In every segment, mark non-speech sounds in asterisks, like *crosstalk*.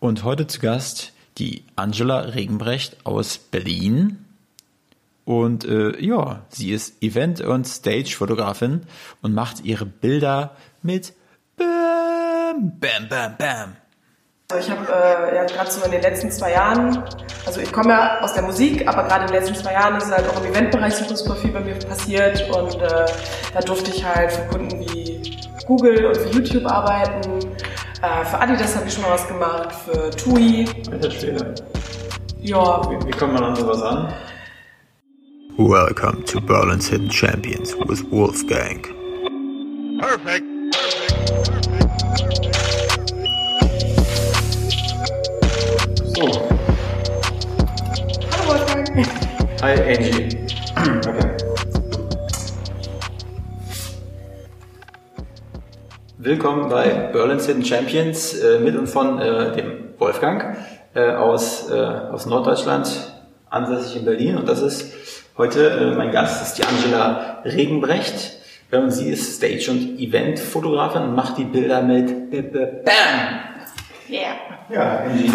Und heute zu Gast die Angela Regenbrecht aus Berlin. Und äh, ja, sie ist Event- und Stage-Fotografin und macht ihre Bilder mit Bam, Bam, Bam, Bam. Also ich habe äh, ja gerade so in den letzten zwei Jahren, also ich komme ja aus der Musik, aber gerade in den letzten zwei Jahren ist halt auch im Eventbereich super, viel bei mir passiert und äh, da durfte ich halt für Kunden wie Google und für YouTube arbeiten. Äh, für Adidas habe ich schon mal was gemacht, für TUI. Alter Schwede. Ja, Wie, wie kommt man an sowas an? Welcome to Berlin's Hidden Champions with Wolfgang. Perfect. So, hallo Wolfgang. hi Angie. *clears throat* Okay. Willkommen bei Berlin's Hidden Champions äh, mit und von äh, dem Wolfgang äh, aus, äh, aus Norddeutschland, ansässig in Berlin. Und das ist heute äh, mein Gast, ist die Angela Regenbrecht. Und sie ist Stage- und Event-Fotografin und macht die Bilder mit BAM! Yeah. Ja, Angie,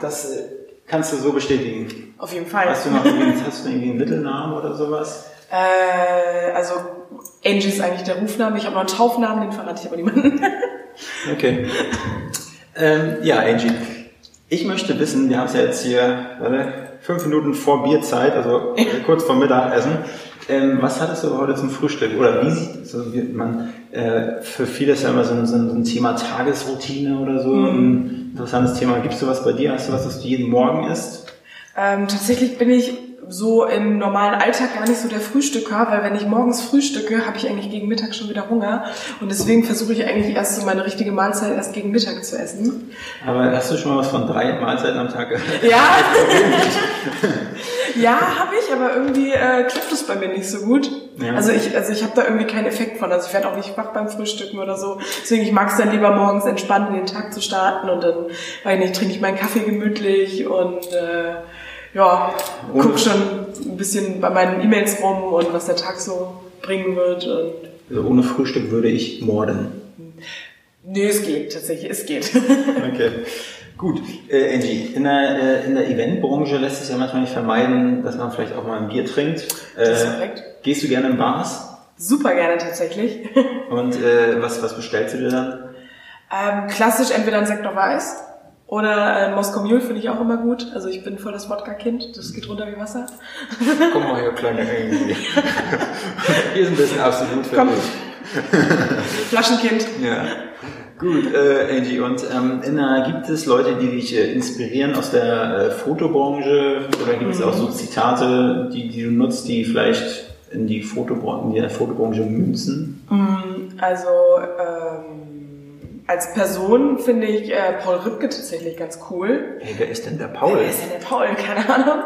das äh, kannst du so bestätigen. Auf jeden Fall. Hast du noch irgendwie, hast du irgendwie einen Mittelnamen oder sowas? Also Angie ist eigentlich der Rufname. Ich habe noch einen Taufnamen, den verrate ich aber niemanden. *laughs* Okay. Ähm, ja, Angie, ich möchte wissen, wir haben es ja jetzt hier warte, fünf Minuten vor Bierzeit, also äh, *laughs* kurz vor Mittagessen. Ähm, was hattest du heute zum Frühstück? Oder wie sieht so wie man äh, für viele ist ja immer so ein, so ein so ein Thema Tagesroutine oder so ein interessantes Thema. Gibst du was bei dir? Hast du was, was du jeden Morgen isst? Ähm, tatsächlich bin ich so im normalen Alltag gar nicht so der Frühstücker, weil wenn ich morgens frühstücke, habe ich eigentlich gegen Mittag schon wieder Hunger und deswegen versuche ich eigentlich erst so meine richtige Mahlzeit erst gegen Mittag zu essen. Aber hast du schon mal was von drei Mahlzeiten am Tag gehört? Ja, *laughs* ja, habe ich, aber irgendwie äh, klappt das bei mir nicht so gut. Ja. Also ich, also ich habe da irgendwie keinen Effekt von. Also ich werde auch nicht wach beim Frühstücken oder so. Deswegen ich mag es dann lieber morgens entspannt in den Tag zu starten und dann, weiß nicht, trinke ich meinen Kaffee gemütlich und äh, ja, guck schon ein bisschen bei meinen E-Mails rum und was der Tag so bringen wird. Und Also ohne Frühstück würde ich morden. nee, es geht tatsächlich, es geht. *laughs* Okay. Gut, äh, Angie, in der, äh, in der Eventbranche lässt es ja manchmal nicht vermeiden, dass man vielleicht auch mal ein Bier trinkt. Äh, Das ist korrekt. Gehst du gerne in Bars? Super gerne tatsächlich. Und äh, was, was bestellst du dir dann? Ähm, klassisch entweder ein Sektor Weiß oder äh, Moskau Mule finde ich auch immer gut. Also ich bin voll das Wodka-Kind, das geht runter wie Wasser. Komm mal hier, kleine Angie. *laughs* Hier ist ein bisschen absolut für Komm. dich. Flaschenkind. Ja. Gut, äh, Angie, und ähm, in der, gibt es Leute, die dich äh, inspirieren aus der äh, Fotobranche? Oder gibt es auch so Zitate, die, die du nutzt, die vielleicht in die Fotobranche, in die Fotobranche münzen? Also ähm, als Person finde ich äh, Paul Rübke tatsächlich ganz cool. Hey, wer ist denn der Paul? Wer ist denn der Paul? *laughs* Keine Ahnung.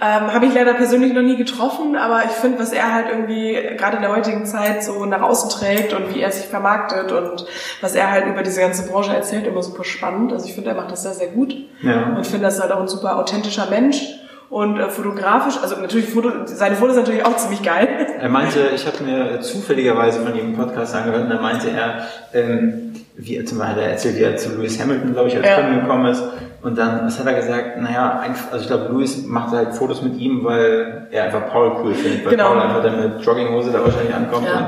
Ähm, Habe ich leider persönlich noch nie getroffen, aber ich finde, was er halt irgendwie gerade in der heutigen Zeit so nach außen trägt und wie er sich vermarktet und was er halt über diese ganze Branche erzählt, immer super spannend. Also ich finde, er macht das sehr, sehr gut. Ja. Und finde, das ist halt auch ein super authentischer Mensch. Und äh, fotografisch, also natürlich Foto, seine Fotos sind natürlich auch ziemlich geil. Er meinte, ich habe mir zufälligerweise von ihm einen Podcast angehört und da meinte er, ähm, wie er zum Beispiel er erzählt, wie er zu Lewis Hamilton, glaube ich, als Ja. Kunden gekommen ist. Und dann, was hat er gesagt? Naja, also ich glaube, Lewis macht halt Fotos mit ihm, weil er einfach Paul cool findet, weil Genau. Paul einfach dann mit Jogginghose da wahrscheinlich ankommt Ja. und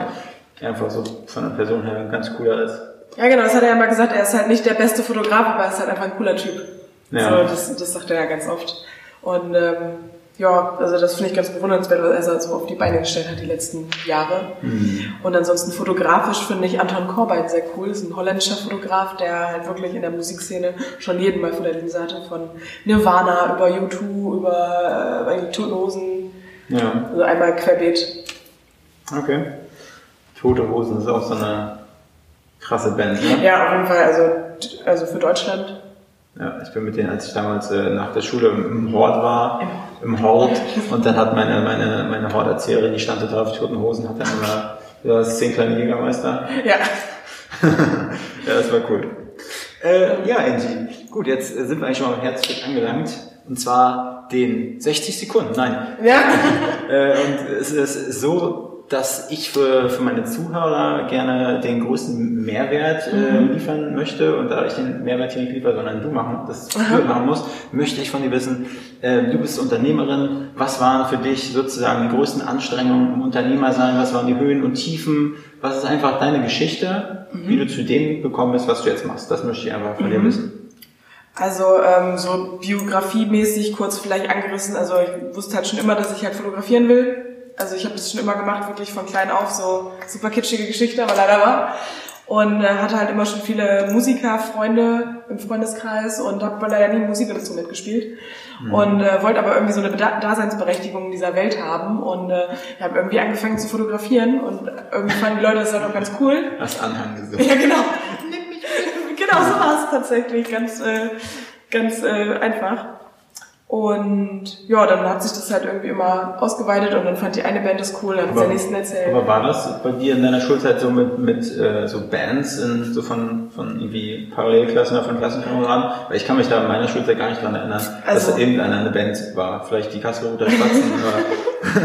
er einfach so von der Person her ganz cooler ist. Ja, genau, das hat er ja mal gesagt. Er ist halt nicht der beste Fotograf, aber er ist halt einfach ein cooler Typ. Ja. So, das, das sagt er ja ganz oft. Und ähm, ja, also das finde ich ganz bewundernswert, was er so auf die Beine gestellt hat die letzten Jahre. Und ansonsten fotografisch finde ich Anton Corbijn sehr cool. Ist ein holländischer Fotograf, der halt wirklich in der Musikszene schon jeden mal vor der Linse hatte. Von Nirvana über U2, über äh, die Toten Hosen. Ja, Also einmal querbeet. okay. Tote Hosen ist auch so eine krasse Band, ne? Ja, auf jeden Fall. Also, also für Deutschland Ja, ich bin mit denen, als ich damals äh, nach der Schule im, Hort war, im Hort, und dann hat meine, meine, meine Horterzieherin, die stand total auf toten Hosen, hat dann immer, du hast zehn kleine Jägermeister. Ja. *laughs* Ja, das war cool. Äh, ja, Angie. Gut, jetzt äh, sind wir eigentlich schon mal am Herzstück angelangt. Und zwar den 60 Sekunden. Nein. Ja. *laughs* Äh, und es ist so dass ich für, für meine Zuhörer gerne den größten Mehrwert äh, Mhm. liefern möchte und da ich den Mehrwert hier nicht liefere, sondern du machen, das du machen musst, möchte ich von dir wissen, äh, du bist Unternehmerin, was waren für dich sozusagen die größten Anstrengungen im Unternehmersein, was waren die Höhen und Tiefen, was ist einfach deine Geschichte, wie Mhm. du zu dem gekommen bist, was du jetzt machst, das möchte ich einfach von dir wissen. Also ähm, so biografiemäßig kurz vielleicht angerissen. Also ich wusste halt schon immer, dass ich halt fotografieren will. Also ich habe das schon immer gemacht, wirklich von klein auf, so super kitschige Geschichte, aber leider war. Und äh, hatte halt immer schon viele Musikerfreunde im Freundeskreis und habe leider nie ein Musikinstrument gespielt. Und äh, wollte aber irgendwie so eine Daseinsberechtigung in dieser Welt haben. Und äh, habe irgendwie angefangen zu fotografieren und irgendwie fanden die Leute das halt auch ganz cool. Hast Anhang gesucht. Ja, genau. Nimm mich mit. Genau, so war es tatsächlich. Ganz, äh, ganz äh, einfach. Und ja, dann hat sich das halt irgendwie immer ausgeweitet und dann fand die eine Band das cool, dann hat sie der nächsten erzählt. aber war das bei dir in deiner Schulzeit so mit, mit äh, so Bands in, so von, von irgendwie Parallelklassen oder von Klassenkameraden? Weil ich kann mich da in meiner Schulzeit gar nicht dran erinnern, dass Also- da irgendeiner eine Band war. Vielleicht die Kasselruther Spatzen *laughs* oder...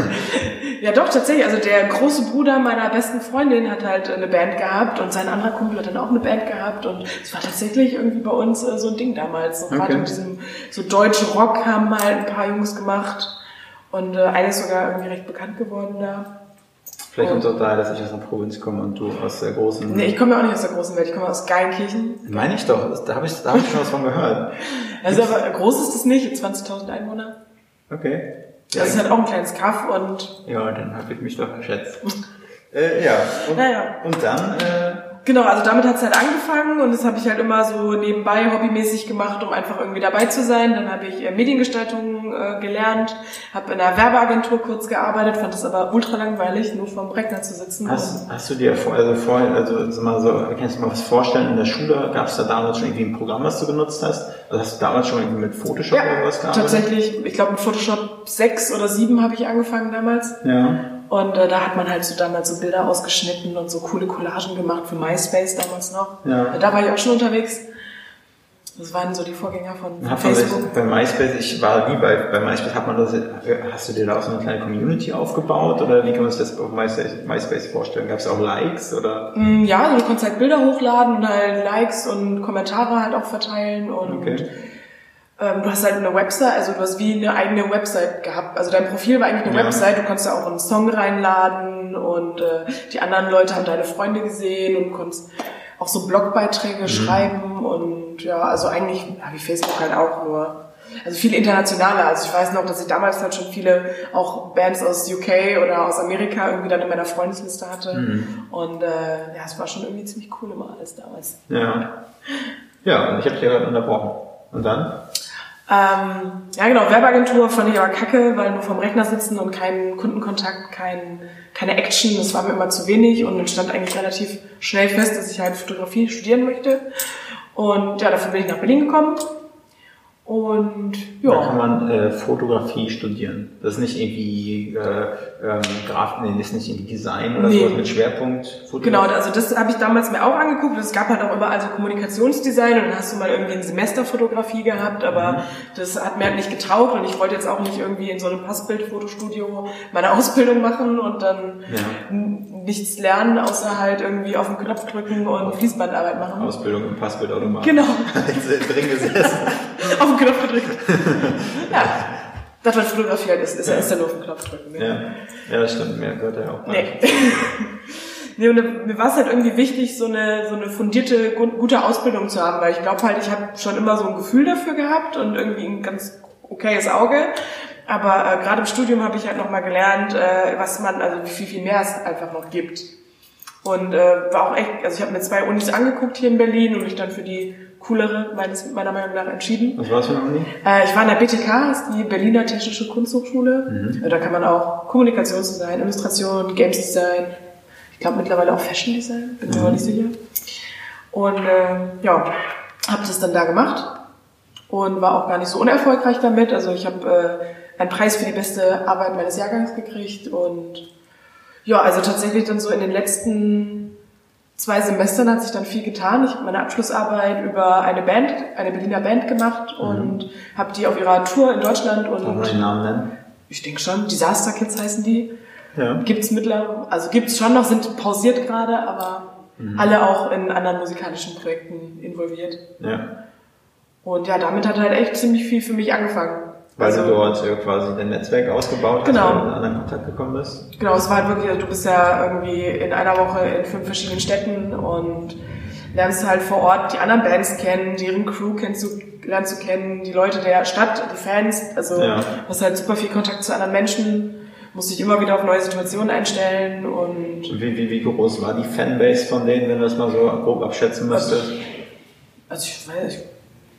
Ja, doch, tatsächlich. Also der große Bruder meiner besten Freundin hat halt eine Band gehabt und sein anderer Kumpel hat dann auch eine Band gehabt und es war tatsächlich irgendwie bei uns äh, so ein Ding damals. So gerade Okay. mit diesem so deutsche Rock haben halt ein paar Jungs gemacht und äh, eine ist sogar irgendwie recht bekannt geworden da. Vielleicht kommt es auch daher, dass ich aus einer Provinz komme und du aus der großen... Nee, ich komme ja auch nicht aus der großen Welt, ich komme aus Geilenkirchen. Meine ich doch, da habe ich, da hab ich schon was von gehört. *laughs* Also aber groß ist es nicht, 20.000 Einwohner. Okay. Das ist halt auch ein kleines Kaff und Ja, dann habe ich mich doch verschätzt. äh, ja. Und, Naja. und dann... Äh, Genau, also damit hat's halt angefangen und das habe ich halt immer so nebenbei hobbymäßig gemacht, um einfach irgendwie dabei zu sein. Dann habe ich äh, Mediengestaltung äh, gelernt, habe in einer Werbeagentur kurz gearbeitet, fand das aber ultra langweilig, nur vorm Rechner zu sitzen. Hast, hast du dir vor, also vorher, also sag mal so, kannst du dir mal was vorstellen, in der Schule gab es da damals schon irgendwie ein Programm, was du genutzt hast? Also hast du damals schon irgendwie mit Photoshop oder ja, was gearbeitet? tatsächlich, ich glaube mit Photoshop 6 oder 7 habe ich angefangen damals. Ja. Und äh, da hat man halt so damals so Bilder ausgeschnitten und so coole Collagen gemacht für MySpace damals noch. Ja. Da war ich auch schon unterwegs. Das waren so die Vorgänger von, Hat Facebook. bei MySpace, ich war wie bei, bei MySpace, hat man das, hast du dir da auch so eine kleine Community aufgebaut oder wie kann man sich das auf MySpace, MySpace vorstellen? Gab es auch Likes oder? Mm, Ja, also du konntest halt Bilder hochladen und halt Likes und Kommentare halt auch verteilen und Okay. Ähm, du hast halt eine Website, also du hast wie eine eigene Website gehabt. Also dein Profil war eigentlich eine Ja. Website, du konntest da auch einen Song reinladen und äh, die anderen Leute haben deine Freunde gesehen und konntest auch so Blogbeiträge Mhm. schreiben und ja, also eigentlich ja, wie Facebook halt auch nur. Also viel internationaler. Also ich weiß noch, dass ich damals halt schon viele auch Bands aus UK oder aus Amerika irgendwie dann in meiner Freundesliste hatte. Mhm. Und äh, ja, es war schon irgendwie ziemlich cool immer alles damals. Ja. Ja, und ich habe dich ja gerade unterbrochen. Und dann? Ähm, ja genau, Werbeagentur fand ich aber kacke, weil nur vom Rechner sitzen und kein Kundenkontakt, kein, keine Action, das war mir immer zu wenig und dann stand eigentlich relativ schnell fest, dass ich halt Fotografie studieren möchte. Und ja, dafür bin ich nach Berlin gekommen. Und Da kann ja, man äh, Fotografie studieren. Das ist nicht irgendwie äh, ähm, Graf, nee, das ist nicht irgendwie Design oder Nee. sowas mit Schwerpunkt Fotografie. genau, also das habe ich damals mir auch angeguckt. Es gab halt auch überall so Kommunikationsdesign und dann hast du mal irgendwie ein Semester Fotografie gehabt, aber das hat mir halt nicht getaugt und ich wollte jetzt auch nicht irgendwie in so einem Passbildfotostudio meine Ausbildung machen und dann Ja. Nichts lernen, außer halt irgendwie auf den Knopf drücken und Fließbandarbeit machen. Ausbildung im Passbildautomat. Genau, Drin gesessen. *laughs* auf den Knopf gedrückt. ja, das, was Fotografie halt ist, ist ja, ist ja nur auf den Knopf drücken. Ne? Ja. ja, das stimmt. Mehr gehört ja auch. Nee. *laughs* nee, und mir war es halt irgendwie wichtig, so eine, so eine fundierte, gu- gute Ausbildung zu haben, weil ich glaube halt, ich habe schon immer so ein Gefühl dafür gehabt und irgendwie ein ganz okayes Auge. Aber äh, gerade im Studium habe ich halt nochmal gelernt, äh, was man, also wie viel, viel mehr es einfach noch gibt. Und äh, war auch echt, also ich habe mir zwei Unis angeguckt hier in Berlin und mich dann für die coolere meines, meiner Meinung nach entschieden. Was war das für eine Uni? Äh, ich war in der BTK, das ist die Berliner Technische Kunsthochschule. Äh, Da kann man auch Kommunikationsdesign, Illustration, Games Design, ich glaube mittlerweile auch Fashion Design, bin mir aber nicht sicher. Und äh, ja, habe das dann da gemacht und war auch gar nicht so unerfolgreich damit. Also ich habe äh, einen Preis für die beste Arbeit meines Jahrgangs gekriegt und ja, also tatsächlich dann so in den letzten zwei Semestern hat sich dann viel getan. Ich habe meine Abschlussarbeit über eine Band, eine Berliner Band gemacht und habe die auf ihrer Tour in Deutschland Darf man den und Namen nennen? ich denke schon, Disaster Kids heißen die. Ja. Gibt's mittlerweile, also gibt's schon noch, sind pausiert gerade, aber Mhm. alle auch in anderen musikalischen Projekten involviert. Ja. Und ja, damit hat halt echt ziemlich viel für mich angefangen. Weil Also- du dort quasi dein Netzwerk ausgebaut hast, Genau. weil du in anderen Kontakt gekommen bist. Genau, es war halt wirklich, also du bist ja irgendwie in einer Woche in fünf verschiedenen Städten und lernst halt vor Ort die anderen Bands kennen, deren Crew kennst du, lernst du kennen, die Leute der Stadt, die Fans, also Ja. hast halt super viel Kontakt zu anderen Menschen, musst dich immer wieder auf neue Situationen einstellen und Wie, wie, wie groß war die Fanbase von denen, wenn du das mal so grob abschätzen müsstest? also ich weiß, ich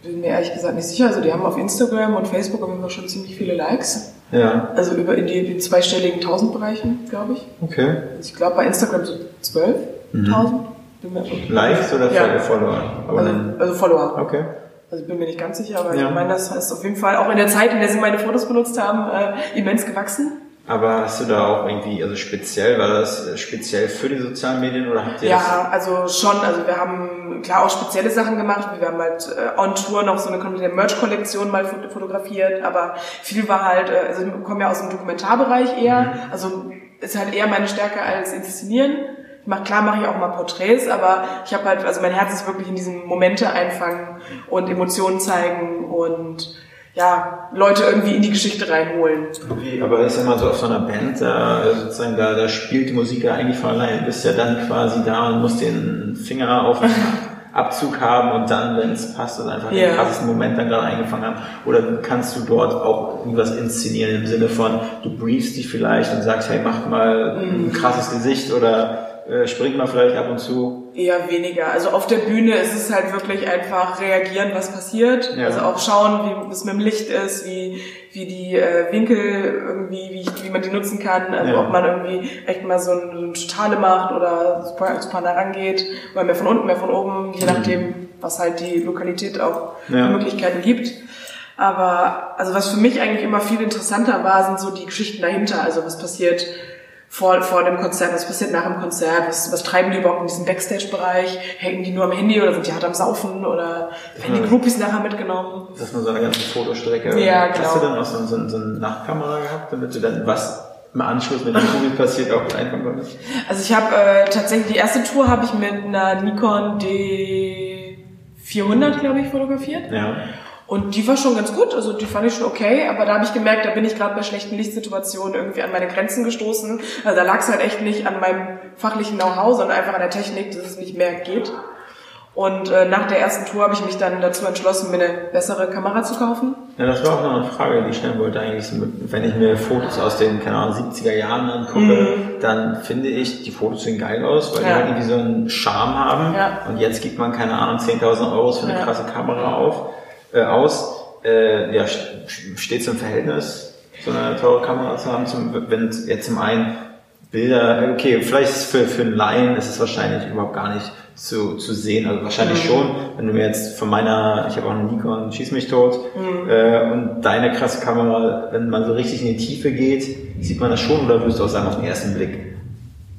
bin mir ehrlich gesagt nicht sicher, also die haben auf Instagram und Facebook jeden Fall schon ziemlich viele Likes, Ja, also über in die, die zweistelligen Tausendbereichen, glaube ich. okay. Also ich glaube bei Instagram so 12.000. Bin mir- Likes oder Ja. Follower? Also, also Follower. okay. Also ich bin mir nicht ganz sicher, aber Ja. ich meine, das ist auf jeden Fall auch in der Zeit, in der sie meine Fotos benutzt haben, äh, immens gewachsen. Aber hast du da auch irgendwie, also speziell, war das äh, speziell für die sozialen Medien oder habt ihr Ja, also schon. Also wir haben klar auch spezielle Sachen gemacht. Wir haben halt äh, on Tour noch so eine komplette Merch-Kollektion mal fot- fotografiert, aber viel war halt, äh, also wir kommen ja aus dem Dokumentarbereich eher. Also ist halt eher meine Stärke als Inszenieren. Ich mach, klar mache ich auch mal Porträts, aber ich habe halt, also mein Herz ist wirklich in diesen Momente einfangen und Emotionen zeigen und ja, Leute irgendwie in die Geschichte reinholen. Wie, aber ist ja mal so auf so einer Band, da, sozusagen, da, da spielt die Musik ja eigentlich von allein. Du bist ja dann quasi da und musst den Finger auf den *laughs* Abzug haben und dann, wenn es passt, und einfach Ja. den krassesten Moment dann gerade eingefangen haben. Oder kannst du dort auch irgendwas inszenieren im Sinne von, du briefst dich vielleicht und sagst, hey, mach mal ein krasses Gesicht oder äh, springt mal vielleicht ab und zu. Eher weniger. Also auf der Bühne ist es halt wirklich einfach reagieren, was passiert. Ja. Also auch schauen, wie es mit dem Licht ist, wie, wie die äh, Winkel irgendwie, wie, ich, wie man die nutzen kann. Also Ja. ob man irgendwie echt mal so ein, so ein Totale macht oder super, super nah rangeht. Oder mehr von unten, mehr von oben, je nachdem, was halt die Lokalität auch Ja. Möglichkeiten gibt. Aber also was für mich eigentlich immer viel interessanter war, sind so die Geschichten dahinter. Also was passiert vor, vor dem Konzert, was passiert nach dem Konzert, was, was treiben die überhaupt in diesem Backstage-Bereich, hängen die nur am Handy oder sind die hart am Saufen oder werden die Groupies nachher mitgenommen? Das ist nur so eine ganze Fotostrecke. Ja, Hast genau. du dann auch so, so, so eine Nachtkamera gehabt, damit du dann was im Anschluss mit dem Kugel passiert auch einfangen konntest? Also ich habe äh, tatsächlich, die erste Tour habe ich mit einer Nikon D400, glaube ich, fotografiert. Ja. Und die war schon ganz gut, also die fand ich schon okay, aber da habe ich gemerkt, da bin ich gerade bei schlechten Lichtsituationen irgendwie an meine Grenzen gestoßen. Also da lag es halt echt nicht an meinem fachlichen Know-how, sondern einfach an der Technik, dass es nicht mehr geht. Und äh, nach der ersten Tour habe ich mich dann dazu entschlossen, mir eine bessere Kamera zu kaufen. Ja, das war auch noch eine Frage, die ich stellen wollte eigentlich. Wenn ich mir Fotos aus den, keine Ahnung, 70er Jahren angucke, dann finde ich, die Fotos sehen geil aus, weil die. Ja. halt irgendwie so einen Charme haben. Ja. Und jetzt gibt man, keine Ahnung, 10.000 Euro für eine Ja. krasse Kamera auf, äh, aus. Äh, ja, steht es im Verhältnis, so eine teure Kamera zu haben, zum, wenn jetzt zum einen Bilder, okay, vielleicht ist für, für einen Laien ist es wahrscheinlich überhaupt gar nicht zu, zu sehen. Also wahrscheinlich Mhm. schon, wenn du mir jetzt von meiner, ich habe auch eine Nikon, schieß mich tot, Mhm. äh, und deine krasse Kamera, wenn man so richtig in die Tiefe geht, sieht man das schon oder würdest du auch sagen auf den ersten Blick?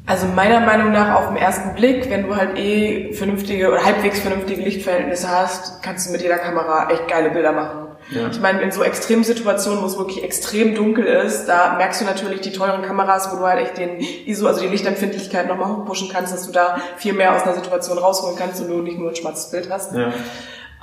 Also meiner Meinung nach auf den ersten Blick, wenn du halt eh vernünftige oder halbwegs vernünftige Lichtverhältnisse hast, kannst du mit jeder Kamera echt geile Bilder machen. Ja. Ich meine, in so extremen Situationen, wo es wirklich extrem dunkel ist, da merkst du natürlich die teuren Kameras, wo du halt echt den ISO, also die Lichtempfindlichkeit nochmal hochpushen kannst, dass du da viel mehr aus einer Situation rausholen kannst und du nicht nur ein schwarzes Bild hast. Ja.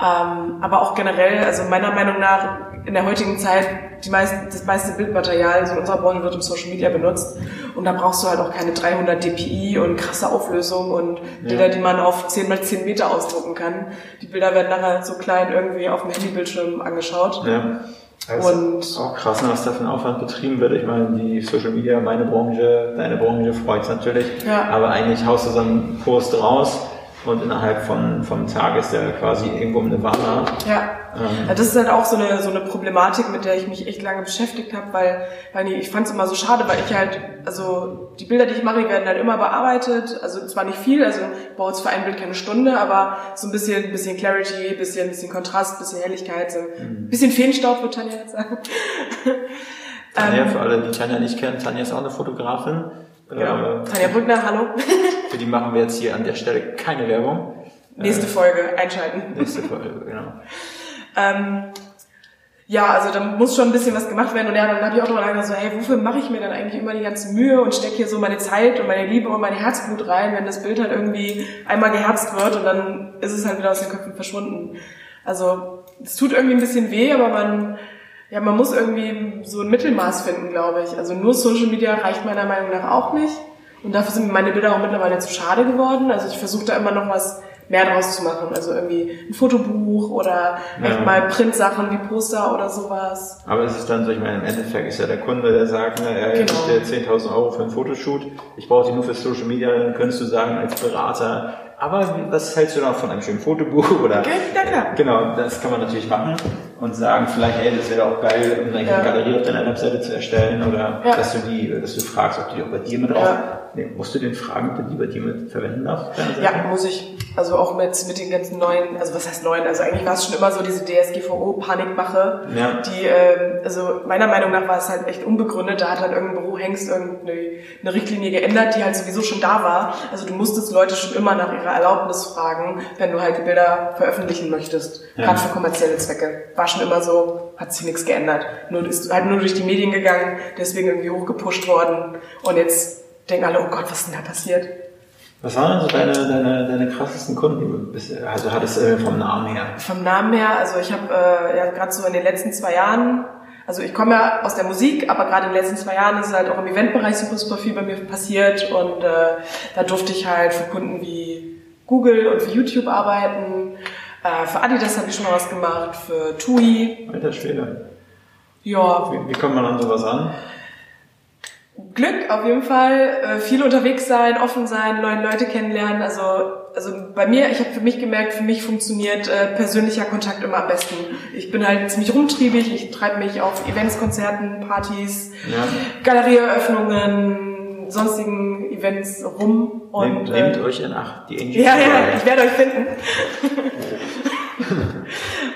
Ähm, aber auch generell, also meiner Meinung nach in der heutigen Zeit, die meisten, das meiste Bildmaterial so in unserer Branche wird im Social Media benutzt und da brauchst du halt auch keine 300 dpi und krasse Auflösung und Bilder, die man auf 10 mal 10 Meter ausdrucken kann. Die Bilder werden nachher so klein irgendwie auf dem Handybildschirm angeschaut. Ja. Also Und auch krass, ne, was da für ein Aufwand betrieben wird. Ich meine, die Social Media, meine Branche, deine Branche freut's natürlich. Ja. Aber eigentlich haust du so einen Post raus und innerhalb von, vom Tag ist der quasi irgendwo im Nirvana. Ja. Ähm. ja, das ist halt auch so eine, so eine Problematik, mit der ich mich echt lange beschäftigt habe, weil, weil ich fand es immer so schade, weil ich halt, also die Bilder, die ich mache, werden halt immer bearbeitet, also zwar nicht viel, also ich brauche jetzt für ein Bild keine Stunde, aber so ein bisschen, bisschen Clarity, bisschen, bisschen Kontrast, bisschen Helligkeit, so ein bisschen Feenstaub, würde Tanja jetzt sagen. Tanja, Ähm. für alle, die Tanja nicht kennen, Tanja ist auch eine Fotografin. Genau. Äh, Tanja Brückner, hallo. Für die machen wir jetzt hier an der Stelle keine Werbung. Nächste Folge einschalten. Nächste Folge, genau. *laughs* Ähm, ja, also da muss schon ein bisschen was gemacht werden. Und ja, dann habe ich auch darüber nachgedacht, so, hey, wofür mache ich mir dann eigentlich immer die ganze Mühe und stecke hier so meine Zeit und meine Liebe und mein Herzblut rein, wenn das Bild halt irgendwie einmal geherzt wird und dann ist es halt wieder aus den Köpfen verschwunden. Also es tut irgendwie ein bisschen weh, aber man, ja, man muss irgendwie so ein Mittelmaß finden, glaube ich. Also nur Social Media reicht meiner Meinung nach auch nicht. Und dafür sind meine Bilder auch mittlerweile zu schade geworden. Also ich versuche da immer noch was mehr draus zu machen. Also irgendwie ein Fotobuch oder ja. echt mal Printsachen wie Poster oder sowas. Aber es ist dann so, ich meine, im Endeffekt ist ja der Kunde, der sagt, ne, er genau. gibt dir 10.000 Euro für einen Fotoshoot, ich brauche die nur für Social Media, dann könntest du sagen als Berater, aber was hältst du da von einem schönen Fotobuch *laughs* oder? Okay, ja, klar. Genau, das kann man natürlich machen und sagen, vielleicht, ey, das wäre auch geil, um eine ja. Galerie auf deiner Webseite zu erstellen oder ja. dass du die, dass du fragst, ob die auch bei dir mit drauf. Ja. Nee, musst du den fragen, ob du die bei dir mit verwenden darfst? Ja, muss ich. Also auch mit, mit den ganzen neuen, also was heißt neuen? Also eigentlich war es schon immer so diese DSGVO-Panikmache, ja. die, ähm, also meiner Meinung nach war es halt echt unbegründet. Da hat halt irgendein Bürohengst irgendeine eine Richtlinie geändert, die halt sowieso schon da war. Also du musstest Leute schon immer nach ihrer Erlaubnis fragen, wenn du halt die Bilder veröffentlichen möchtest. Ja. Gerade für kommerzielle Zwecke. War schon immer so, hat sich nichts geändert. Nur ist halt nur durch die Medien gegangen, deswegen irgendwie hochgepusht worden. Und jetzt denken alle, oh Gott, was ist denn da passiert? Was waren also deine, deine, deine krassesten Kunden? Also hattest du vom Namen her? Vom Namen her, also ich habe äh, ja gerade so in den letzten zwei Jahren, also ich komme ja aus der Musik, aber gerade in den letzten zwei Jahren ist es halt auch im Eventbereich super, super viel bei mir passiert und äh, da durfte ich halt für Kunden wie Google und für YouTube arbeiten. Äh, für Adidas habe ich schon mal was gemacht, für TUI. Alter Schwede. Ja. Wie, wie kommt man an sowas an? Glück auf jeden Fall, äh, viel unterwegs sein, offen sein, neue Leute kennenlernen. Also, also bei mir, ich habe für mich gemerkt, für mich funktioniert äh, persönlicher Kontakt immer am besten. Ich bin halt ziemlich rumtriebig, ich treibe mich auf Events, Konzerten, Partys, ja. Galerieeröffnungen, sonstigen Events rum. Und, nehmt, nehmt äh, euch in Acht, die Angels. Ja, ja, ich werde euch finden. *laughs*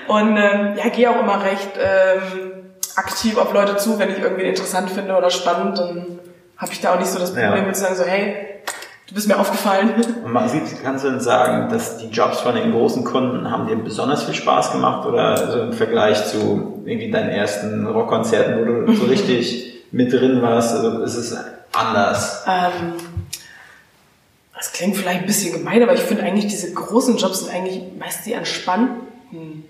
und ähm, ja, gehe auch immer recht. Ähm, aktiv auf Leute zu, wenn ich irgendwie interessant finde oder spannend, dann habe ich da auch nicht so das Problem ja. mit zu sagen, so hey, du bist mir aufgefallen. *laughs* Und man sieht, kannst du denn sagen, dass die Jobs von den großen Kunden haben dir besonders viel Spaß gemacht oder so im Vergleich zu irgendwie deinen ersten Rockkonzerten, wo du so *laughs* richtig mit drin warst, also ist es anders? Ähm, das klingt vielleicht ein bisschen gemein, aber ich finde eigentlich diese großen Jobs sind eigentlich meist die entspannten.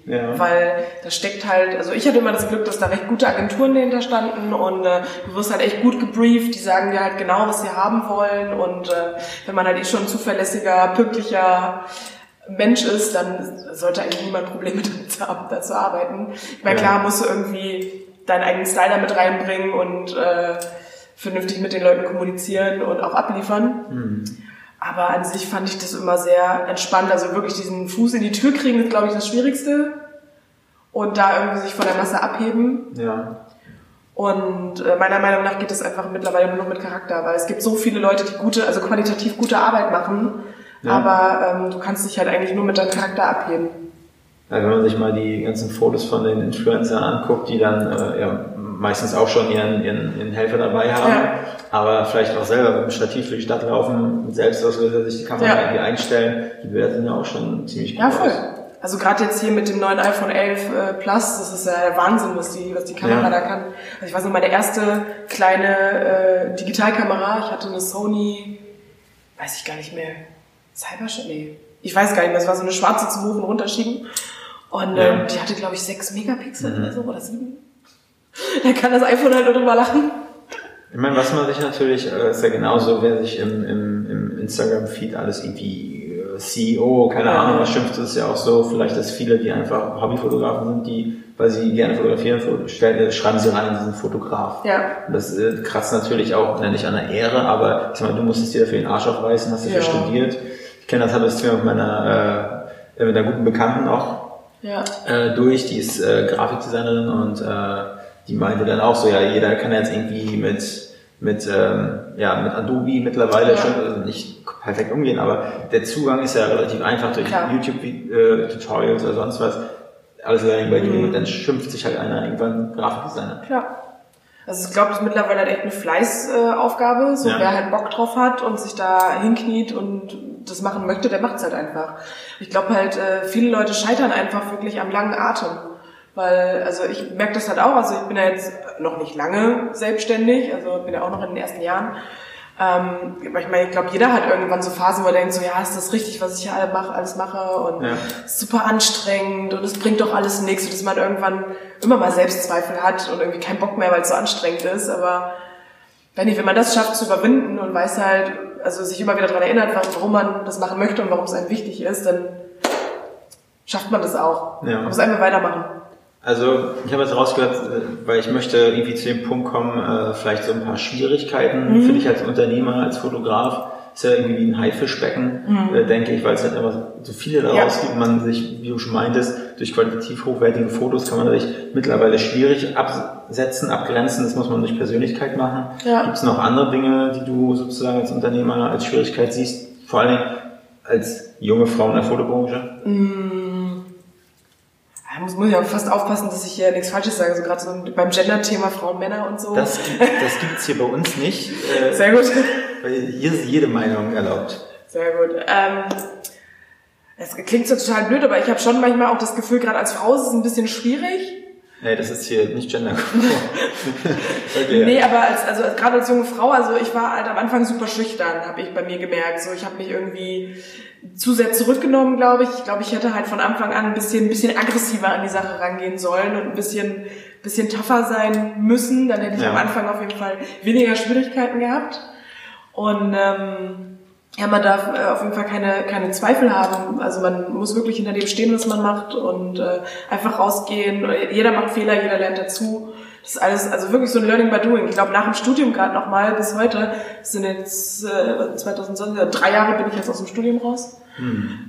Ja. Weil da steckt halt, also ich hatte immer das Glück, dass da recht gute Agenturen dahinter standen und äh, du wirst halt echt gut gebrieft, die sagen dir halt genau, was sie haben wollen und äh, wenn man halt eh schon ein zuverlässiger, pünktlicher Mensch ist, dann sollte eigentlich niemand Probleme *laughs* damit haben, da zu arbeiten. Ich meine, ja. klar musst du irgendwie deinen eigenen Style damit reinbringen und äh, vernünftig mit den Leuten kommunizieren und auch abliefern. Mhm. Aber an sich fand ich das immer sehr entspannt. Also wirklich diesen Fuß in die Tür kriegen ist, glaube ich, das Schwierigste. Und da irgendwie sich von der Masse abheben. Ja. Und äh, meiner Meinung nach geht es einfach mittlerweile nur noch mit Charakter, weil es gibt so viele Leute, die gute, also qualitativ gute Arbeit machen, ja. aber ähm, du kannst dich halt eigentlich nur mit deinem Charakter abheben. Ja, wenn man sich mal die ganzen Fotos von den Influencern anguckt, die dann äh, ja, meistens auch schon ihren, ihren, ihren Helfer dabei haben, ja. aber vielleicht auch selber mit dem Stativ durch die Stadt laufen, mit Selbstauslöser sich die Kamera ja. irgendwie einstellen, die Bilder sind ja auch schon ziemlich gut. Ja, voll. Aus. Also gerade jetzt hier mit dem neuen iPhone 11 äh, Plus, das ist ja der Wahnsinn, was die, was die Kamera ja. da kann. Also ich weiß noch, meine erste kleine äh, Digitalkamera, ich hatte eine Sony, weiß ich gar nicht mehr, Cybershot, nee, ich weiß gar nicht mehr, es war so eine schwarze zum Hoch und runterschieben. Und ähm, die hatte, glaube ich, 6 Megapixel mhm. oder so, oder 7. *laughs* Da kann das iPhone halt nur drüber lachen. Ich meine, was man sich natürlich, äh, ist ja genauso, wer sich im, im, im Instagram-Feed alles irgendwie äh, CEO, keine ja. Ahnung, was schimpft, ist ja auch so, vielleicht, dass viele, die einfach Hobbyfotografen sind, die, weil sie gerne fotografieren, stellen, schreiben sie rein, sie sind Fotograf. Ja. Das äh, kratzt natürlich auch, nicht an der Ehre, aber ich mal, du musstest dir dafür den Arsch aufreißen, hast dafür ja. studiert. Ich kenne das, habe das Thema mit meiner, äh, mit einer guten Bekannten auch ja. äh, durch, die ist äh, Grafikdesignerin und äh, die meinte dann auch so, ja, jeder kann jetzt irgendwie mit mit ähm, ja mit Adobe mittlerweile ja. schon also nicht perfekt umgehen, aber der Zugang ist ja relativ einfach durch YouTube äh, Tutorials oder sonst was. Alles Learning by Doing mhm. und dann schimpft sich halt einer irgendwann Grafikdesigner. Klar. Also ich glaube, das ist mittlerweile halt echt eine Fleißaufgabe. Äh, so ja. wer halt Bock drauf hat und sich da hinkniet und das machen möchte, der macht's halt einfach. Ich glaube halt, äh, viele Leute scheitern einfach wirklich am langen Atem. Weil, also ich merke das halt auch, also ich bin ja jetzt noch nicht lange selbstständig, also bin ja auch noch in den ersten Jahren. Ähm, aber ich meine, ich glaube, jeder hat irgendwann so Phasen, wo er denkt, so ja, ist das richtig, was ich hier alles mache und Ja. super anstrengend und es bringt doch alles nichts und dass man irgendwann immer mal Selbstzweifel hat und irgendwie keinen Bock mehr, weil es so anstrengend ist. Aber wenn, nicht, wenn man das schafft zu überwinden und weiß halt, also sich immer wieder daran erinnert, warum man das machen möchte und warum es einem wichtig ist, dann schafft man das auch. Ja. Man muss einfach weitermachen. Also ich habe jetzt rausgehört, äh, weil ich möchte irgendwie zu dem Punkt kommen, äh, vielleicht so ein paar Schwierigkeiten für dich als Unternehmer, als Fotograf. Ist ja irgendwie wie ein Haifischbecken, äh, denke ich, weil es halt immer so viele daraus Ja. gibt. Man sich, wie du schon meintest, durch qualitativ hochwertige Fotos kann man sich mittlerweile schwierig absetzen, abgrenzen. Das muss man durch Persönlichkeit machen. Ja. Gibt es noch andere Dinge, die du sozusagen als Unternehmer als Schwierigkeit siehst? Vor allen Dingen als junge Frau in der Fotobranche? Da muss, muss ich auch fast aufpassen, dass ich hier nichts Falsches sage, so gerade so beim Gender-Thema Frauen, Männer und so. Das, gibt- das gibt's hier bei uns nicht. Äh, Sehr gut. Weil hier ist jede Meinung erlaubt. Sehr gut. Ähm, es klingt so total blöd, aber ich habe schon manchmal auch das Gefühl, gerade als Frau ist es ein bisschen schwierig. Nee, das ist hier nicht genderkonform. *laughs* okay, Nee, aber als, also als, gerade als junge Frau, also ich war halt am Anfang super schüchtern, habe ich bei mir gemerkt. So, ich habe mich irgendwie zu sehr zurückgenommen, glaube ich. Ich glaube, ich hätte halt von Anfang an ein bisschen, ein bisschen aggressiver an die Sache rangehen sollen und ein bisschen, bisschen tougher sein müssen. Dann hätte ich Ja. am Anfang auf jeden Fall weniger Schwierigkeiten gehabt. Und ähm, ja, man darf äh, auf jeden Fall keine, keine Zweifel haben. Also man muss wirklich hinter dem stehen, was man macht und äh, einfach rausgehen. Jeder macht Fehler, jeder lernt dazu. Das ist alles, also wirklich so ein Learning by Doing. Ich glaube, nach dem Studium gerade nochmal bis heute, sind jetzt äh, 2020, drei Jahre bin ich jetzt aus dem Studium raus,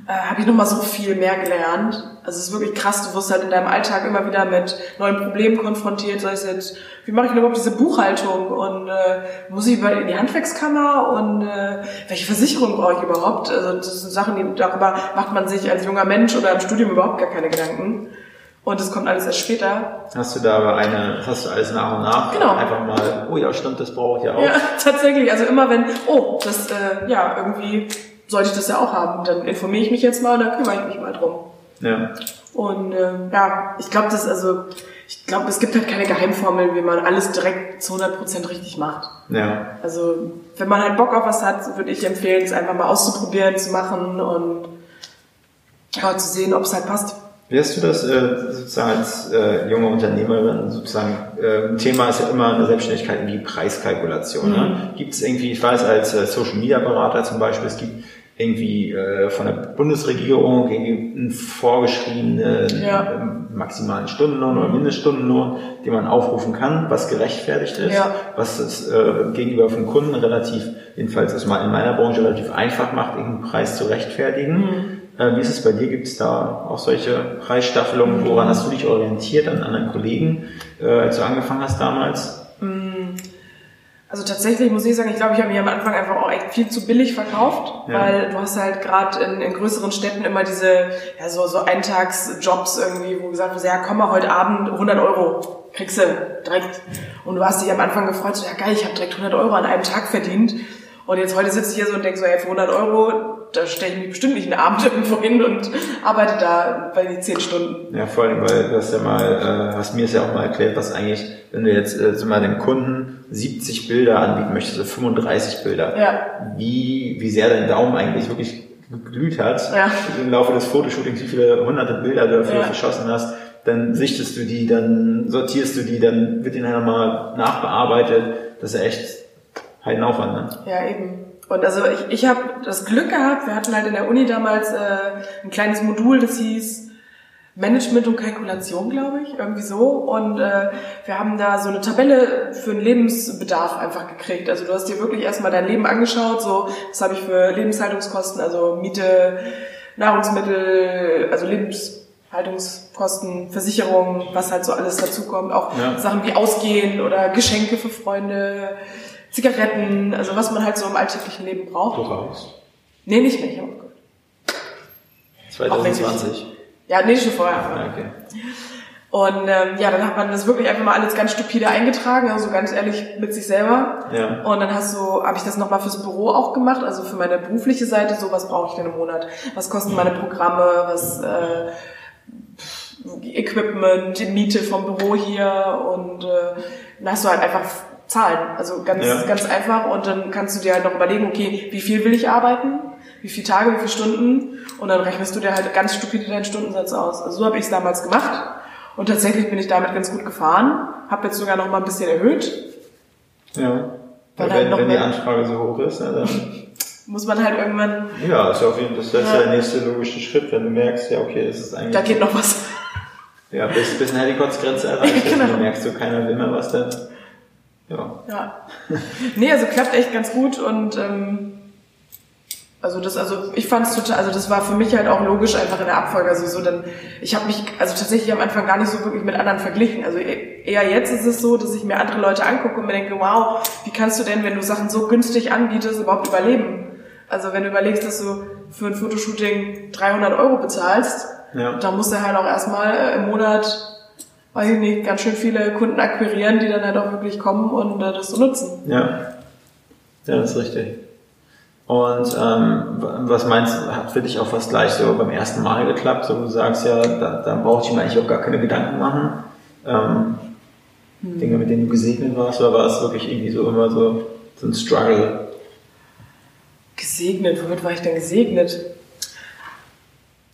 äh, habe ich nochmal so viel mehr gelernt. Also es ist wirklich krass, du wirst halt in deinem Alltag immer wieder mit neuen Problemen konfrontiert, sei es jetzt, wie mache ich denn überhaupt diese Buchhaltung und äh, muss ich über in die Handwerkskammer und äh, welche Versicherung brauche ich überhaupt? Also das sind Sachen, die darüber macht man sich als junger Mensch oder im Studium überhaupt gar keine Gedanken. Und das kommt alles erst später. Hast du da aber eine, hast du alles nach und nach Genau. einfach mal, oh ja, stimmt, das brauche ich ja auch. Ja, *laughs* tatsächlich. Also immer wenn, oh, das, äh, ja, irgendwie sollte ich das ja auch haben, dann informiere ich mich jetzt mal und dann kümmere ich mich mal drum. Ja. Und ähm, ja, ich glaube, das also, ich glaube, es gibt halt keine Geheimformel, wie man alles direkt zu 100% richtig macht. Ja. Also wenn man halt Bock auf was hat, würde ich empfehlen, es einfach mal auszuprobieren, zu machen und ja, zu sehen, ob es halt passt. Wie hast du das äh, sozusagen als äh, junge Unternehmerin sozusagen? Äh, Thema ist ja immer in der Selbstständigkeit die Preiskalkulation. Ne? Gibt es irgendwie, ich weiß als äh, Social Media Berater zum Beispiel, es gibt irgendwie äh, von der Bundesregierung irgendwie einen vorgeschriebenen Ja. ähm, maximalen Stundenlohn oder Mindeststundenlohn, den man aufrufen kann, was gerechtfertigt ist, Ja. was es äh, gegenüber von Kunden relativ, jedenfalls ist mal in meiner Branche relativ einfach macht, irgendeinen Preis zu rechtfertigen. Äh, wie ist es bei dir? Gibt es da auch solche Preisstaffelungen? Woran hast du dich orientiert an anderen Kollegen, äh, als du angefangen hast damals? Also tatsächlich muss ich sagen, ich glaube, ich habe mich am Anfang einfach auch echt viel zu billig verkauft, Ja. weil du hast halt gerade in, in größeren Städten immer diese, ja, so, so Eintagsjobs irgendwie, wo gesagt wird, ja, komm mal heute Abend 100 Euro, kriegst du direkt. Und du hast dich am Anfang gefreut, so, ja geil, ich habe direkt 100 Euro an einem Tag verdient. Und jetzt heute sitze ich hier so und denke so, ey, für 100 Euro, da stelle ich mich bestimmt nicht einen Abend *laughs* irgendwo hin und arbeite da bei die 10 Stunden. Ja, vor allem, weil du hast ja mal, äh, hast mir es ja auch mal erklärt, was eigentlich, wenn du jetzt äh, so mal dem Kunden 70 Bilder anbieten möchtest, oder 35 Bilder, Ja. wie, wie sehr dein Daumen eigentlich wirklich geglüht hat, Ja. im Laufe des Fotoshootings, wie viele hunderte Bilder du dafür Ja. verschossen hast, dann sichtest du die, dann sortierst du die, dann wird die nachher mal nachbearbeitet. Das ist ja echt ein Aufwand, ne? Ja, eben. Und also ich, ich habe das Glück gehabt, wir hatten halt in der Uni damals äh, ein kleines Modul, das hieß Management und Kalkulation, glaube ich, irgendwie so. Und äh, wir haben da so eine Tabelle für den Lebensbedarf einfach gekriegt. Also du hast dir wirklich erstmal dein Leben angeschaut, so was habe ich für Lebenshaltungskosten, also Miete, Nahrungsmittel, also Lebenshaltungskosten, Versicherung, was halt so alles dazukommt. Auch Ja. Sachen wie Ausgehen oder Geschenke für Freunde, Zigaretten, also was man halt so im alltäglichen Leben braucht. Durchaus. Nee, nicht mehr. Ich hab aufgehört. 2020. Ja, nee, schon vorher. Ja, okay. Und ähm, ja, dann hat man das wirklich einfach mal alles ganz stupide eingetragen, also ganz ehrlich mit sich selber. Ja. Und dann hast du, habe ich das nochmal fürs Büro auch gemacht, also für meine berufliche Seite, so was brauche ich denn im Monat? Was kosten meine Programme? Was äh, Equipment, die Miete vom Büro hier und äh, dann hast du halt einfach Zahlen. Also ganz, Ja. ganz einfach und dann kannst du dir halt noch überlegen, okay, wie viel will ich arbeiten? Wie viele Tage, wie viele Stunden? Und dann rechnest du dir halt ganz stupide deinen Stundensatz aus. Also so habe ich es damals gemacht. Und tatsächlich bin ich damit ganz gut gefahren. Habe jetzt sogar noch mal ein bisschen erhöht. Ja. Weil Weil halt wenn, wenn die Anfrage so hoch ist, ne, dann *laughs* Muss man halt irgendwann, ja, ist ja auf jeden Fall das ist Ja. der nächste logische Schritt, wenn du merkst, ja okay, das ist eigentlich da geht noch was. ja bis bis eine Grenze *laughs* erreicht ist, Genau. du merkst so keiner will mehr was dann. Ja. Ja. Nee, also klappt echt ganz gut und ähm, also das, also ich fand es total, also das war für mich halt auch logisch einfach in der Abfolge. Also so dann, ich habe mich also tatsächlich am Anfang gar nicht so wirklich mit anderen verglichen. Also e- eher jetzt ist es so, dass ich mir andere Leute angucke und mir denke, wow, wie kannst du denn, wenn du Sachen so günstig anbietest, überhaupt überleben? Also wenn du überlegst, dass du für ein Fotoshooting 300 Euro bezahlst, Ja. dann musst du halt auch erstmal äh, im Monat, weiß ich nicht, ganz schön viele Kunden akquirieren, die dann halt auch wirklich kommen und äh, das so nutzen. Ja. Ja, das ist richtig. Und ähm, was meinst du, hat für dich auch was gleich so beim ersten Mal geklappt? So du sagst ja, da, da brauchte ich mir eigentlich auch gar keine Gedanken machen. Ähm, Dinge, mit denen du gesegnet warst, oder war es wirklich irgendwie so immer so, so ein Struggle? Gesegnet, womit war ich denn gesegnet?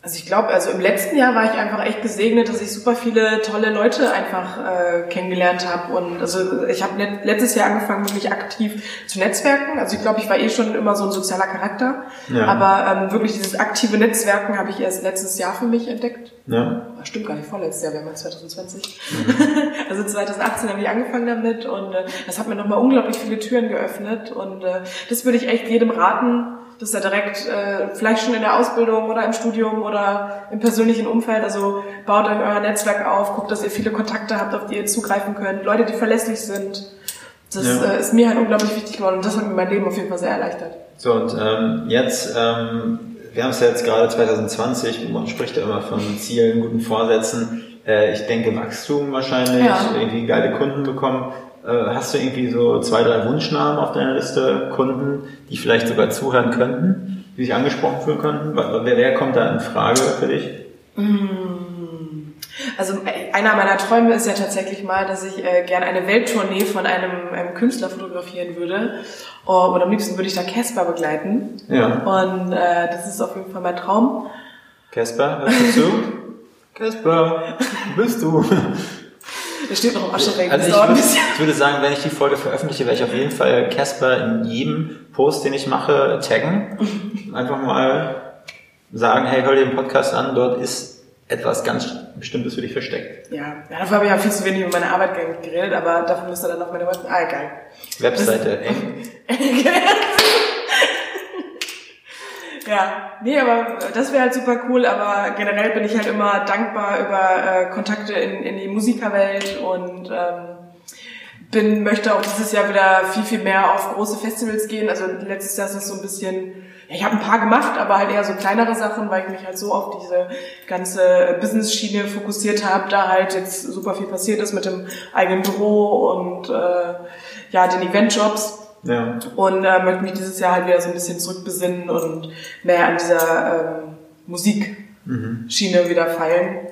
Also ich glaube, also im letzten Jahr war ich einfach echt gesegnet, dass ich super viele tolle Leute einfach äh, kennengelernt habe. Und also ich habe letztes Jahr angefangen, wirklich aktiv zu netzwerken. Also ich glaube, ich war eh schon immer so ein sozialer Charakter. Ja. Aber ähm, wirklich dieses aktive Netzwerken habe ich erst letztes Jahr für mich entdeckt. Ja. Ah, Stimmt gar nicht, vorletztes Jahr, wir haben jetzt 2020. *laughs* also 2018 habe ich angefangen damit und äh, das hat mir nochmal unglaublich viele Türen geöffnet und äh, das würde ich echt jedem raten, dass er direkt, äh, vielleicht schon in der Ausbildung oder im Studium oder im persönlichen Umfeld, also baut euch euer Netzwerk auf, guckt, dass ihr viele Kontakte habt, auf die ihr zugreifen könnt, Leute, die verlässlich sind. Das Ja. äh, ist mir halt unglaublich wichtig geworden und das hat mir mein Leben auf jeden Fall sehr erleichtert. So, und ähm, jetzt, ähm, wir haben es ja jetzt gerade 2020, man spricht ja immer von Zielen, guten Vorsätzen. Äh, ich denke Wachstum wahrscheinlich, Ja. irgendwie geile Kunden bekommen. Äh, hast du irgendwie so zwei, drei Wunschnamen auf deiner Liste, Kunden, die vielleicht sogar zuhören könnten, die sich angesprochen fühlen könnten? Wer, wer kommt da in Frage für dich? Also äh, einer meiner Träume ist ja tatsächlich mal, dass ich äh, gerne eine Welttournee von einem, einem Künstler fotografieren würde. Oh, und am liebsten würde ich da Casper begleiten. Ja. Und äh, das ist auf jeden Fall mein Traum. Casper, hörst du zu? *laughs* Casper, bist du? *laughs* Der steht noch im Aschenbecken. Also das ich ich würde sagen, wenn ich die Folge veröffentliche, werde ich auf jeden Fall Casper in jedem Post, den ich mache, taggen. Einfach mal sagen, hey, hör dir den Podcast an, dort ist etwas ganz Bestimmtes für dich versteckt. Ja, ja, dafür habe ich ja viel zu wenig über meine Arbeit ge- geredet, aber dafür müsst ihr dann auf meine Website. Ah, egal. Webseite, eng. *laughs* Ja, nee, aber das wäre halt super cool, aber generell bin ich halt immer dankbar über äh, Kontakte in, in die Musikerwelt und ähm, bin, möchte auch dieses Jahr wieder viel, viel mehr auf große Festivals gehen. Also letztes Jahr ist das so ein bisschen, ja, ich habe ein paar gemacht, aber halt eher so kleinere Sachen, weil ich mich halt so auf diese ganze Business-Schiene fokussiert habe, da halt jetzt super viel passiert ist mit dem eigenen Büro und äh, ja, den Eventjobs. Ja. Und äh, möchte mich dieses Jahr halt wieder so ein bisschen zurückbesinnen und mehr an dieser ähm, Musikschiene wieder feilen.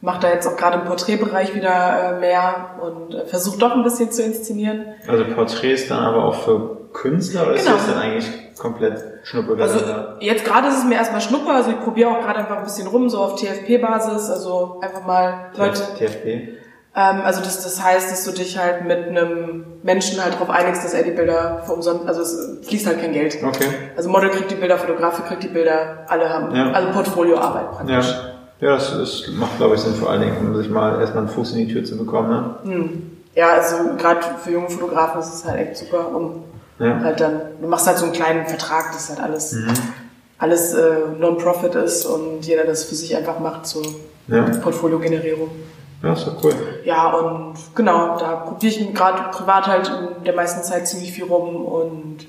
Mache da jetzt auch gerade im Porträtbereich wieder äh, mehr und äh, versuche doch ein bisschen zu inszenieren. Also Porträts dann aber auch für Künstler oder ist Genau. das dann eigentlich komplett Schnuppe? Also jetzt gerade ist es mir erstmal Schnupper, also ich probiere auch gerade einfach ein bisschen rum, so auf TFP-Basis, also einfach mal Leute, TFP. Ähm, also das, das heißt, dass du dich halt mit einem Menschen halt darauf einigst, dass er die Bilder für umsonst, also es fließt halt kein Geld. Okay. Also Model kriegt die Bilder, Fotograf kriegt die Bilder, alle haben, Ja. also Portfolioarbeit praktisch. Ja. Ja, das, das macht, glaube ich, Sinn vor allen Dingen, um sich mal erstmal einen Fuß in die Tür zu bekommen. Ne? Hm. Ja, also gerade für junge Fotografen ist es halt echt super, um Ja. halt dann, du machst halt so einen kleinen Vertrag, dass halt alles, Mhm. alles äh, Non-Profit ist und jeder das für sich einfach macht, so Ja. Portfolio-Generierung. Ja, ist doch cool. Ja, und genau, da probiere ich gerade privat halt in der meisten Zeit ziemlich viel rum und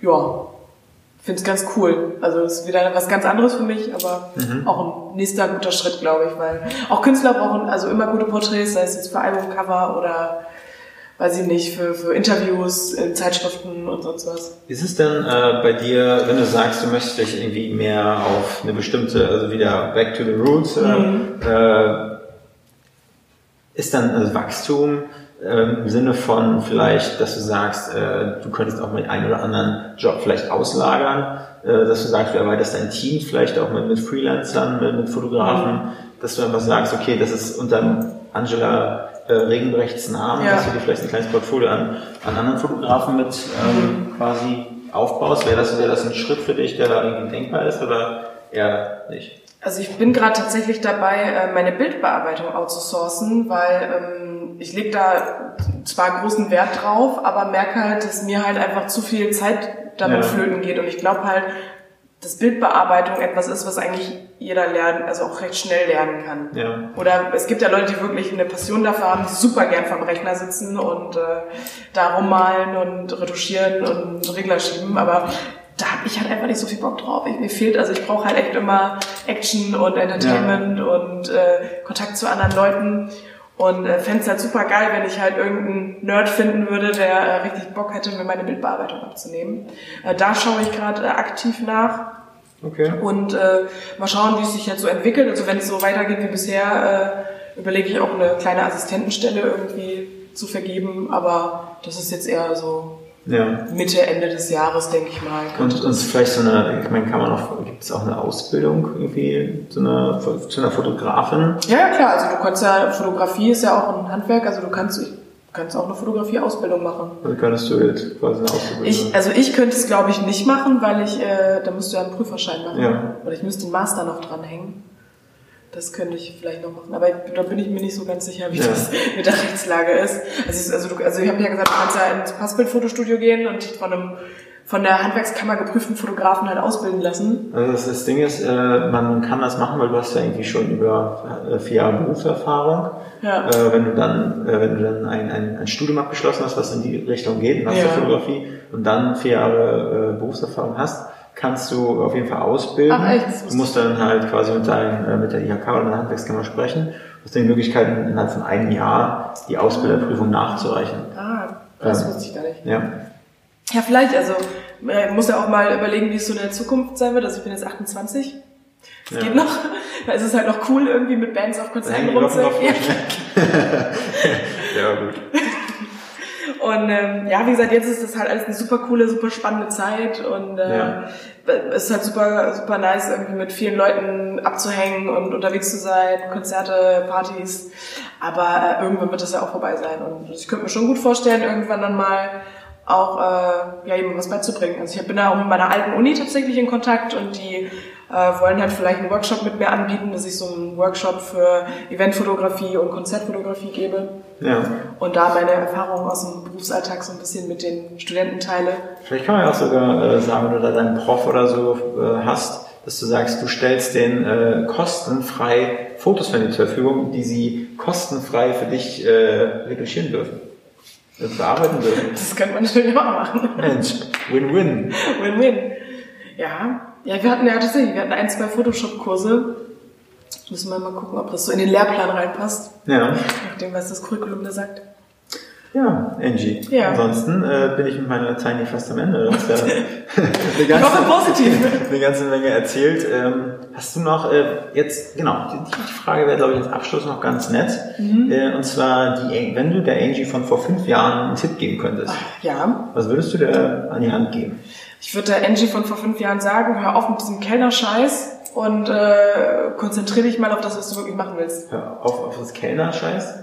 ja, finde es ganz cool. Also es ist wieder was ganz anderes für mich, aber auch ein nächster guter Schritt, glaube ich, weil auch Künstler brauchen also immer gute Porträts, sei es jetzt für Albumcover oder weiß ich nicht, für, für Interviews, in Zeitschriften und sonst was. Ist es denn äh, bei dir, wenn du sagst, du möchtest dich irgendwie mehr auf eine bestimmte, also wieder back to the roots, äh, Mhm. äh, ist dann also Wachstum äh, im Sinne von vielleicht, dass du sagst, äh, du könntest auch mit einem oder anderen Job vielleicht auslagern, äh, dass du sagst, du erweiterst dein Team vielleicht auch mit, mit Freelancern, mit, mit Fotografen, Mhm. dass du einfach sagst, okay, das ist unter Angela äh, Regenbrechts Namen, Ja. dass du dir vielleicht ein kleines Portfolio an, an anderen Fotografen mit ähm, quasi aufbaust. Wäre das, wäre das ein Schritt für dich, der da irgendwie denkbar ist oder eher nicht? Also ich bin gerade tatsächlich dabei, äh, meine Bildbearbeitung outzusourcen, weil ähm, ich lege da zwar großen Wert drauf, aber merke halt, dass mir halt einfach zu viel Zeit damit Ja. flöten geht. Und ich glaube halt, dass Bildbearbeitung etwas ist, was eigentlich jeder lernen, also auch recht schnell lernen kann. Ja. Oder es gibt ja Leute, die wirklich eine Passion dafür haben, die super gern vom Rechner sitzen und äh, da rummalen und retuschieren und Regler schieben, aber da habe ich halt einfach nicht so viel Bock drauf. Ich, mir fehlt, also ich brauche halt echt immer Action und Entertainment und äh, Kontakt zu anderen Leuten. Und äh, fände es halt super geil, wenn ich halt irgendeinen Nerd finden würde, der äh, richtig Bock hätte, mir meine Bildbearbeitung abzunehmen. Äh, da schaue ich gerade äh, aktiv nach. Okay. Und äh, mal schauen, wie es sich jetzt so entwickelt. Also wenn es so weitergeht wie bisher, äh, überlege ich auch eine kleine Assistentenstelle irgendwie zu vergeben. Aber das ist jetzt eher so Ja. Mitte, Ende des Jahres, denke ich mal. Und, und vielleicht so eine, ich meine, kann man auch, gibt es auch eine Ausbildung irgendwie zu einer, zu einer Fotografin? Ja, ja, klar. Also du kannst ja, Fotografie ist ja auch ein Handwerk. Also du kannst, kannst auch eine Fotografie-Ausbildung machen. Also könntest du jetzt quasi eine Ausbildung Ich, also ich könnte es glaube ich nicht machen, weil ich, äh, da musst du ja einen Prüferschein machen. Ja. Oder ich müsste den Master noch dranhängen. Das könnte ich vielleicht noch machen. Aber da bin ich mir nicht so ganz sicher, wie Ja. das mit der Rechtslage ist. Also, also, du, also ich habe ja gesagt, du kannst ja ins Passbildfotostudio gehen und dich von einem von der Handwerkskammer geprüften Fotografen halt ausbilden lassen. Also das, das Ding ist, äh, man kann das machen, weil du hast ja irgendwie schon über äh, vier Jahre Berufserfahrung. Ja. Äh, wenn du dann, äh, wenn du dann ein, ein, ein Studium abgeschlossen hast, was in die Richtung geht, nach Ja. der Fotografie, und dann vier Jahre äh, Berufserfahrung hast, kannst du auf jeden Fall ausbilden. Ach, echt? Du musst dann halt quasi mit, dein, äh, mit der IHK oder der Handwerkskammer sprechen. Du hast die Möglichkeit, innerhalb von einem Jahr die Ausbilderprüfung nachzureichen. Ah, das Ja. wusste ich gar nicht. Ja. Ja, vielleicht, also äh, muss ja auch mal überlegen, wie es so in der Zukunft sein wird. Also ich bin jetzt 28. Es Ja. geht noch. Da ist es halt noch cool, irgendwie mit Bands auf Konzerten rumzuhängen. *laughs* *laughs* ja, gut. *laughs* Und ähm, ja, wie gesagt, jetzt ist das halt alles eine super coole, super spannende Zeit und äh, Ja. es ist halt super, super nice, irgendwie mit vielen Leuten abzuhängen und unterwegs zu sein, Konzerte, Partys. Aber äh, irgendwann wird das ja auch vorbei sein. Und ich könnte mir schon gut vorstellen, irgendwann dann mal auch äh, ja, jemandem was beizubringen. Also ich bin da auch mit meiner alten Uni tatsächlich in Kontakt und die äh, wollen halt vielleicht einen Workshop mit mir anbieten, dass ich so einen Workshop für Eventfotografie und Konzertfotografie gebe Ja. und da meine Erfahrungen aus dem Berufsalltag so ein bisschen mit den Studenten teile. Vielleicht kann man ja auch sogar äh, sagen, wenn du da deinen Prof oder so äh, hast, dass du sagst, du stellst den äh, kostenfrei Fotos für die zur Verfügung, die sie kostenfrei für dich äh, retuschieren dürfen. äh, Bearbeiten dürfen. Das könnte man natürlich auch machen. Mensch, Win-Win. *laughs* Win-win. Ja. Ja, wir hatten ja tatsächlich, wir hatten ein, zwei Photoshop-Kurse. Müssen wir mal gucken, ob das so in den Lehrplan reinpasst. Ja. Nachdem, was das Curriculum da sagt. Ja, Angie. Ja. Ansonsten äh, bin ich mit meiner Tiny fast am Ende. Du hast ja eine, Ich ganze, hoffe positiv. *laughs* eine ganze Menge erzählt. Ähm, hast du noch äh, jetzt, genau, die, die Frage wäre, glaube ich, als Abschluss noch ganz nett. Mhm. Äh, und zwar, die, wenn du der Angie von vor fünf Jahren einen Tipp geben könntest, Ja. was würdest du der an die Hand geben? Ich würde der Angie von vor fünf Jahren sagen, hör auf mit diesem Kellner-Scheiß und äh, konzentriere dich mal auf das, was du wirklich machen willst. Hör auf, auf das Kellner-Scheiß?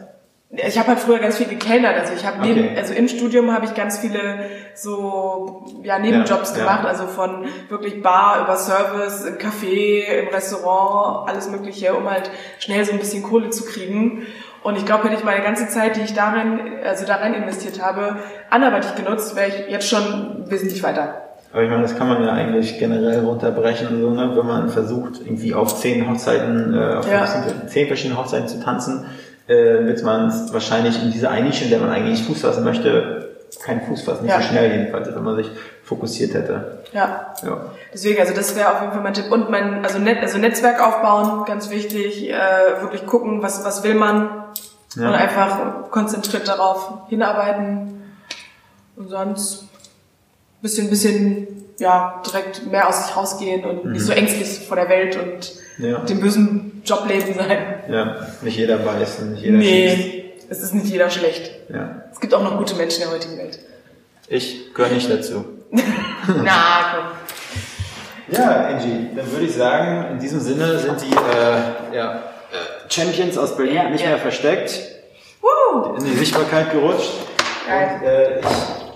Ich habe halt früher ganz viel gekellnert. Also ich habe neben, Okay. also im Studium habe ich ganz viele so ja Nebenjobs Ja, ja. gemacht, also von wirklich Bar über Service, im Café, im Restaurant, alles Mögliche, um halt schnell so ein bisschen Kohle zu kriegen. Und ich glaube, hätte ich meine ganze Zeit, die ich darin, also da rein investiert habe, anderweitig genutzt, wäre ich jetzt schon wesentlich weiter. Aber ich meine, das kann man ja eigentlich generell runterbrechen, so, ne? wenn man versucht, irgendwie auf zehn Hochzeiten, äh, auf Ja. 15, zehn verschiedenen Hochzeiten zu tanzen, äh, wird man wahrscheinlich in dieser eine Nische, in der man eigentlich Fuß fassen möchte, keinen Fuß fassen, nicht Ja. so schnell jedenfalls, als wenn man sich fokussiert hätte. Ja. Ja. Deswegen, also das wäre auf jeden Fall mein Tipp. Und mein, also, Net, also Netzwerk aufbauen, ganz wichtig, äh, wirklich gucken, was, was will man Und einfach konzentriert darauf hinarbeiten und sonst bisschen, bisschen, ja, direkt mehr aus sich rausgehen und nicht so ängstlich vor der Welt und Mhm. Ja. dem bösen Jobleben sein. Ja, nicht jeder weiß und nicht jeder schießt. Nee, es ist nicht jeder schlecht. Ja. Es gibt auch noch gute Menschen in der heutigen Welt. Ich gehöre nicht dazu. *laughs* *laughs* Na, komm. Ja, Angie, dann würde ich sagen, in diesem Sinne sind die äh, ja, äh, Champions aus Berlin Ja, nicht mehr versteckt, Woo! in die Sichtbarkeit gerutscht. Geil. Und, äh,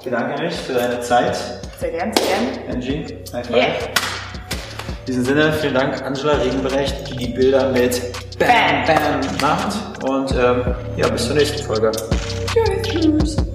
ich bedanke mich für deine Zeit, Sehr gern, sehr gern. Angie. High five. Yeah. In diesem Sinne, vielen Dank, Angela Regenbrecht, die die Bilder mit Bam Bam macht. Und ähm, ja, bis zur nächsten Folge. Tschüss. Tschüss.